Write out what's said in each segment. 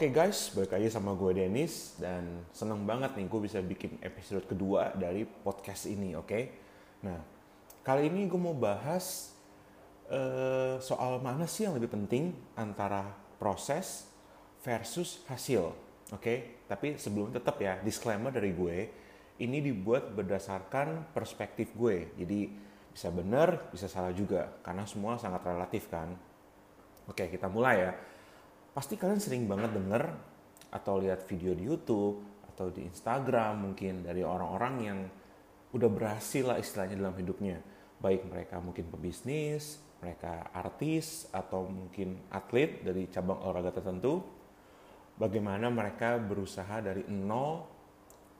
Oke guys, balik lagi sama gue Dennis dan seneng banget nih gue bisa bikin episode kedua dari podcast ini, oke? Nah, kali ini gue mau bahas uh, soal mana sih yang lebih penting antara proses versus hasil, oke? Tapi sebelum tetap ya, disclaimer dari gue, ini dibuat berdasarkan perspektif gue, jadi bisa benar, bisa salah juga, karena semua sangat relatif kan. Oke, kita mulai ya pasti kalian sering banget denger atau lihat video di YouTube atau di Instagram mungkin dari orang-orang yang udah berhasil lah istilahnya dalam hidupnya. Baik mereka mungkin pebisnis, mereka artis atau mungkin atlet dari cabang olahraga tertentu. Bagaimana mereka berusaha dari nol,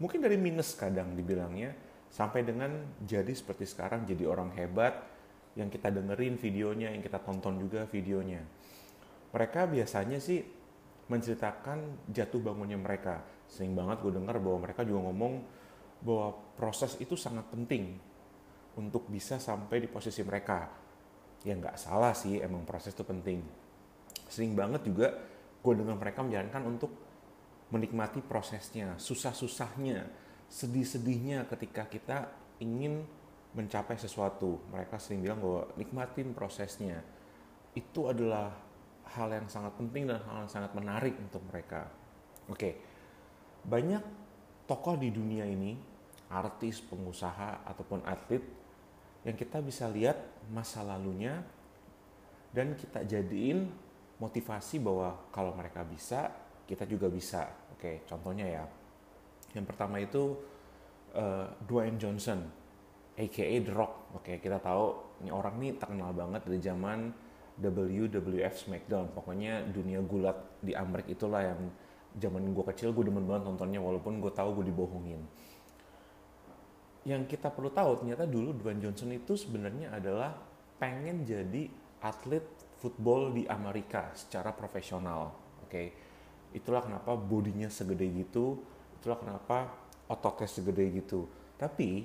mungkin dari minus kadang dibilangnya, sampai dengan jadi seperti sekarang jadi orang hebat yang kita dengerin videonya, yang kita tonton juga videonya mereka biasanya sih menceritakan jatuh bangunnya mereka. Sering banget gue dengar bahwa mereka juga ngomong bahwa proses itu sangat penting untuk bisa sampai di posisi mereka. Ya nggak salah sih, emang proses itu penting. Sering banget juga gue dengar mereka menjalankan untuk menikmati prosesnya, susah-susahnya, sedih-sedihnya ketika kita ingin mencapai sesuatu. Mereka sering bilang bahwa nikmatin prosesnya. Itu adalah hal yang sangat penting dan hal yang sangat menarik untuk mereka. Oke, banyak tokoh di dunia ini, artis, pengusaha, ataupun atlet, yang kita bisa lihat masa lalunya dan kita jadiin motivasi bahwa kalau mereka bisa, kita juga bisa. Oke, contohnya ya. Yang pertama itu uh, Dwayne Johnson, aka The Rock. Oke, kita tahu ini orang ini terkenal banget dari zaman WWF SmackDown. Pokoknya dunia gulat di Amerika itulah yang zaman gue kecil gue demen banget nontonnya walaupun gue tahu gue dibohongin. Yang kita perlu tahu ternyata dulu Dwayne Johnson itu sebenarnya adalah pengen jadi atlet football di Amerika secara profesional oke? Okay? itulah kenapa bodinya segede gitu itulah kenapa ototnya segede gitu. Tapi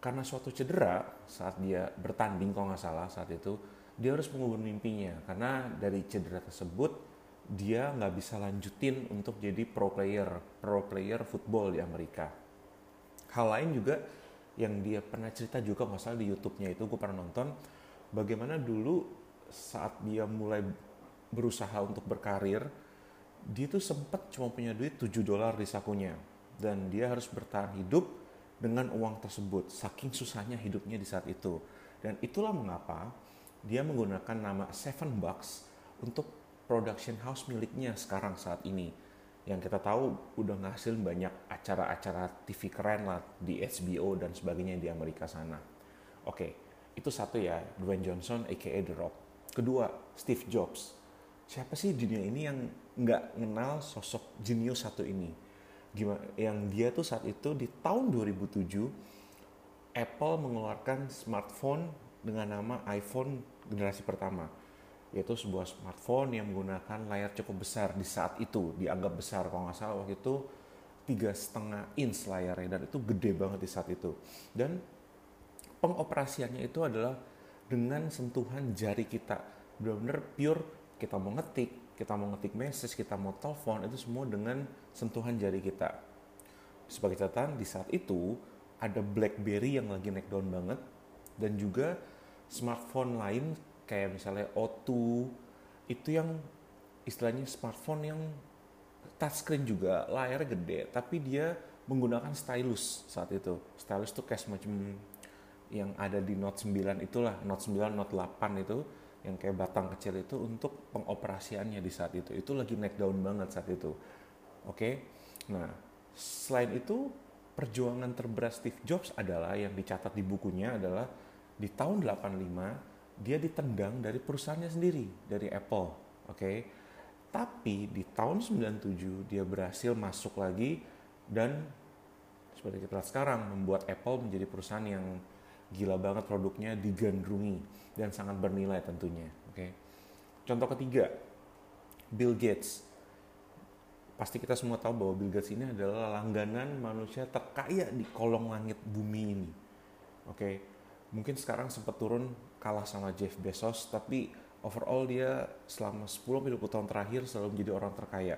karena suatu cedera saat dia bertanding kalau nggak salah saat itu dia harus mengubur mimpinya. Karena dari cedera tersebut dia nggak bisa lanjutin untuk jadi pro player pro player football di Amerika. Hal lain juga yang dia pernah cerita juga masalah di YouTube-nya itu gue pernah nonton bagaimana dulu saat dia mulai berusaha untuk berkarir dia tuh sempat cuma punya duit 7 dolar di sakunya. Dan dia harus bertahan hidup dengan uang tersebut saking susahnya hidupnya di saat itu. Dan itulah mengapa dia menggunakan nama Seven Bucks untuk production house miliknya sekarang saat ini. Yang kita tahu udah ngasil banyak acara-acara TV keren lah di HBO dan sebagainya di Amerika sana. Oke, itu satu ya, Dwayne Johnson aka The Rock. Kedua, Steve Jobs. Siapa sih dunia ini yang nggak kenal sosok jenius satu ini? Gimana, yang dia tuh saat itu di tahun 2007 Apple mengeluarkan smartphone dengan nama iPhone generasi pertama yaitu sebuah smartphone yang menggunakan layar cukup besar di saat itu dianggap besar kalau nggak salah waktu itu tiga setengah inch layarnya dan itu gede banget di saat itu. Dan pengoperasiannya itu adalah dengan sentuhan jari kita benar-benar pure kita mau ngetik kita mau ngetik message kita mau telepon itu semua dengan sentuhan jari kita. Sebagai catatan di saat itu ada BlackBerry yang lagi naik daun banget dan juga smartphone lain kayak misalnya O2 itu yang istilahnya smartphone yang touchscreen juga layar gede tapi dia menggunakan stylus saat itu. Stylus tuh kayak semacam yang ada di Note 9 itulah Note 9 Note 8 itu yang kayak batang kecil itu untuk pengoperasiannya di saat itu. Itu lagi naik daun banget saat itu. Oke? Okay? nah selain itu perjuangan terberat Steve Jobs adalah yang dicatat di bukunya adalah di tahun 85 dia ditendang dari perusahaannya sendiri dari Apple oke okay? tapi di tahun 97 dia berhasil masuk lagi dan seperti kita lihat sekarang membuat Apple menjadi perusahaan yang gila banget produknya digandrungi dan sangat bernilai tentunya oke okay? contoh ketiga Bill Gates pasti kita semua tahu bahwa Bill Gates ini adalah langganan manusia terkaya di kolong langit bumi ini oke okay? Mungkin sekarang sempat turun kalah sama Jeff Bezos tapi overall dia selama 10-20 tahun terakhir selalu menjadi orang terkaya.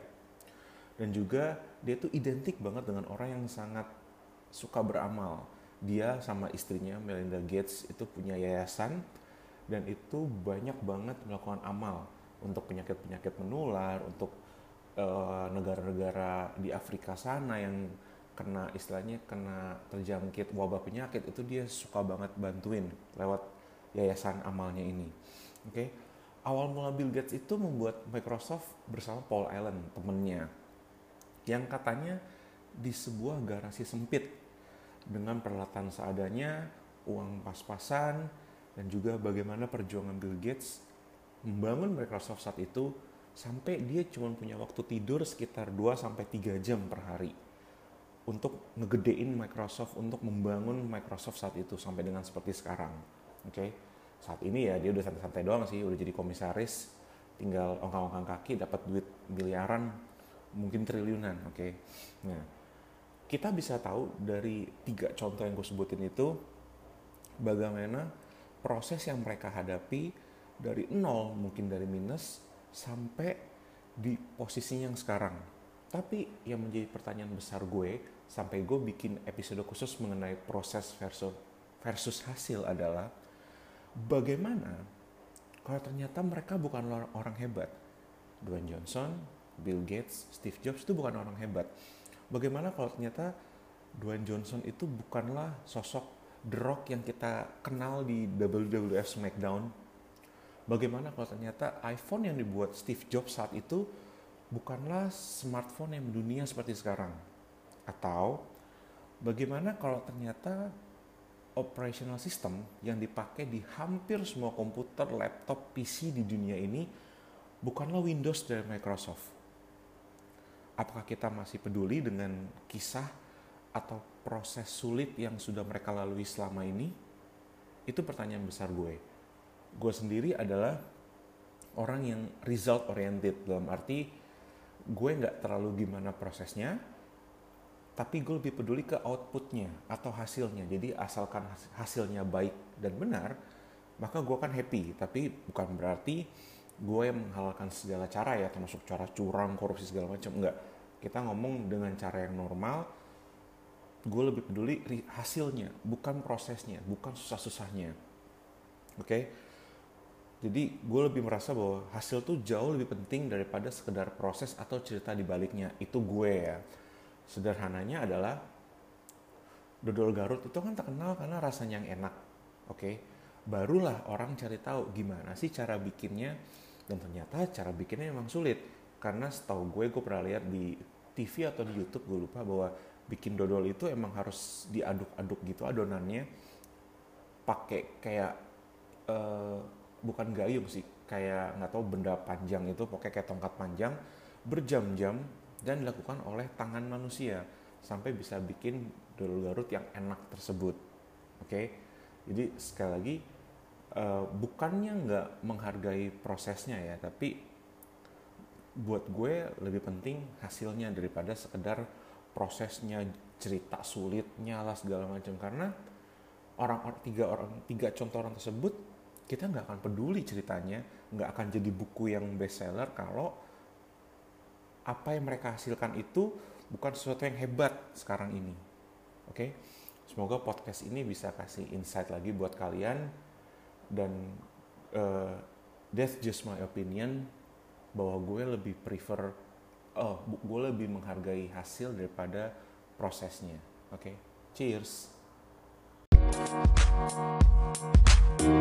Dan juga dia tuh identik banget dengan orang yang sangat suka beramal. Dia sama istrinya Melinda Gates itu punya yayasan dan itu banyak banget melakukan amal untuk penyakit-penyakit menular untuk eh, negara-negara uh, di Afrika sana yang kena istilahnya kena terjangkit wabah penyakit itu dia suka banget bantuin lewat yayasan amalnya ini. Oke. Okay? Awal mula Bill Gates itu membuat Microsoft bersama Paul Allen, temennya. Yang katanya di sebuah garasi sempit dengan peralatan seadanya, uang pas-pasan, dan juga bagaimana perjuangan Bill Gates membangun Microsoft saat itu sampai dia cuma punya waktu tidur sekitar 2 sampai 3 jam per hari untuk ngegedein Microsoft untuk membangun Microsoft saat itu sampai dengan seperti sekarang. Oke. Okay? Saat ini ya dia udah santai-santai doang sih, udah jadi komisaris, tinggal ongkang-ongkang kaki dapat duit miliaran, mungkin triliunan, oke. Okay? Nah, kita bisa tahu dari tiga contoh yang gue sebutin itu bagaimana proses yang mereka hadapi dari nol mungkin dari minus sampai di posisinya yang sekarang. Tapi yang menjadi pertanyaan besar gue sampai gue bikin episode khusus mengenai proses versus versus hasil adalah bagaimana kalau ternyata mereka bukan orang hebat. Dwayne Johnson, Bill Gates, Steve Jobs itu bukan orang hebat. Bagaimana kalau ternyata Dwayne Johnson itu bukanlah sosok The Rock yang kita kenal di WWF SmackDown? Bagaimana kalau ternyata iPhone yang dibuat Steve Jobs saat itu bukanlah smartphone yang mendunia seperti sekarang? Atau bagaimana kalau ternyata operational system yang dipakai di hampir semua komputer, laptop, PC di dunia ini bukanlah Windows dari Microsoft? Apakah kita masih peduli dengan kisah atau proses sulit yang sudah mereka lalui selama ini? Itu pertanyaan besar gue. Gue sendiri adalah orang yang result oriented dalam arti gue nggak terlalu gimana prosesnya, tapi gue lebih peduli ke outputnya atau hasilnya. Jadi asalkan hasilnya baik dan benar, maka gue akan happy. Tapi bukan berarti gue yang menghalalkan segala cara ya, termasuk cara curang, korupsi segala macam. Enggak. Kita ngomong dengan cara yang normal. Gue lebih peduli hasilnya, bukan prosesnya, bukan susah-susahnya. Oke? Okay? Jadi gue lebih merasa bahwa hasil tuh jauh lebih penting daripada sekedar proses atau cerita di baliknya. Itu gue ya sederhananya adalah dodol Garut itu kan terkenal karena rasanya yang enak. Oke. Okay? Barulah orang cari tahu gimana sih cara bikinnya dan ternyata cara bikinnya memang sulit karena setahu gue gue pernah lihat di TV atau di YouTube gue lupa bahwa bikin dodol itu emang harus diaduk-aduk gitu adonannya pakai kayak uh, bukan gayung sih kayak nggak tahu benda panjang itu pakai kayak tongkat panjang berjam-jam dan dilakukan oleh tangan manusia sampai bisa bikin dodol Garut yang enak tersebut. Oke, okay? jadi sekali lagi uh, bukannya nggak menghargai prosesnya ya, tapi buat gue lebih penting hasilnya daripada sekedar prosesnya cerita sulitnya lah segala macam karena orang, orang tiga orang tiga contoh orang tersebut kita nggak akan peduli ceritanya nggak akan jadi buku yang bestseller kalau apa yang mereka hasilkan itu bukan sesuatu yang hebat sekarang ini. Oke, okay? semoga podcast ini bisa kasih insight lagi buat kalian dan uh, that's just my opinion bahwa gue lebih prefer, oh gue lebih menghargai hasil daripada prosesnya. Oke, okay? cheers. Thank you.